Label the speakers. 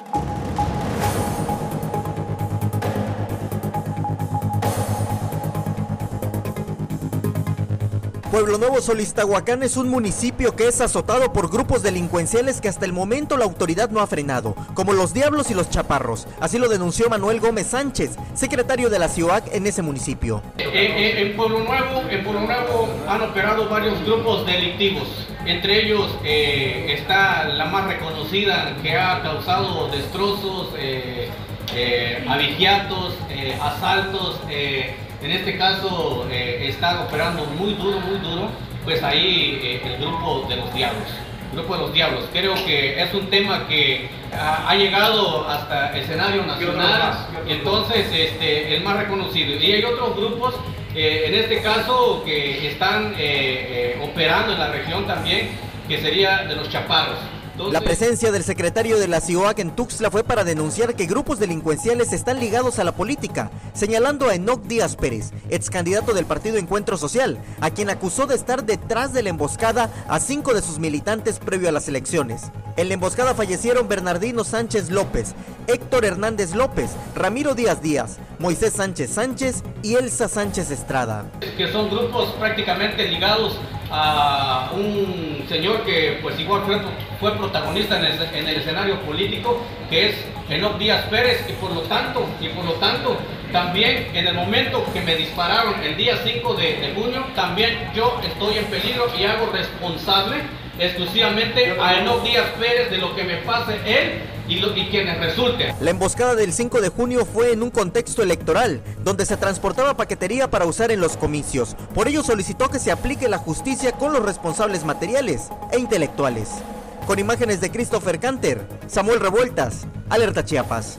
Speaker 1: you Pueblo Nuevo Solistahuacán es un municipio que es azotado por grupos delincuenciales que hasta el momento la autoridad no ha frenado, como los Diablos y los Chaparros. Así lo denunció Manuel Gómez Sánchez, secretario de la CIOAC en ese municipio.
Speaker 2: En, Pueblo Nuevo, en Pueblo Nuevo han operado varios grupos delictivos. Entre ellos eh, está la más reconocida que ha causado destrozos, eh, eh, eh asaltos, en este caso eh, están operando muy duro, muy duro, pues ahí eh, el grupo de los diablos. grupo de los diablos. Creo que es un tema que ha, llegado hasta el escenario nacional entonces este, el más reconocido. Y hay otros grupos, eh, en este caso, que están operando en la región también, que sería de los chaparros.
Speaker 1: La presencia del secretario de la CIOAC en Tuxtla fue para denunciar que grupos delincuenciales están ligados a la política, señalando a Enoc Díaz Pérez, ex candidato del partido Encuentro Social, a quien acusó de estar detrás de la emboscada a cinco de sus militantes previo a las elecciones. En la emboscada fallecieron Bernardino Sánchez López, Héctor Hernández López, Ramiro Díaz Díaz, Moisés Sánchez Sánchez y Elsa Sánchez Estrada.
Speaker 2: Que son grupos prácticamente ligados a un señor que pues igual fue, fue protagonista en el, en el, escenario político, que es Enoch Díaz Pérez, y por lo tanto, y por lo tanto, también en el momento que me dispararon el día 5 de, de junio, también yo estoy en peligro y hago responsable exclusivamente a Enoch Díaz Pérez de lo que me pase él y, resulten.
Speaker 1: La emboscada del 5 de junio fue en un contexto electoral, donde se transportaba paquetería para usar en los comicios. Por ello solicitó que se aplique la justicia con los responsables materiales e intelectuales. Con imágenes de Christopher Canter, Samuel Revueltas, Alerta Chiapas.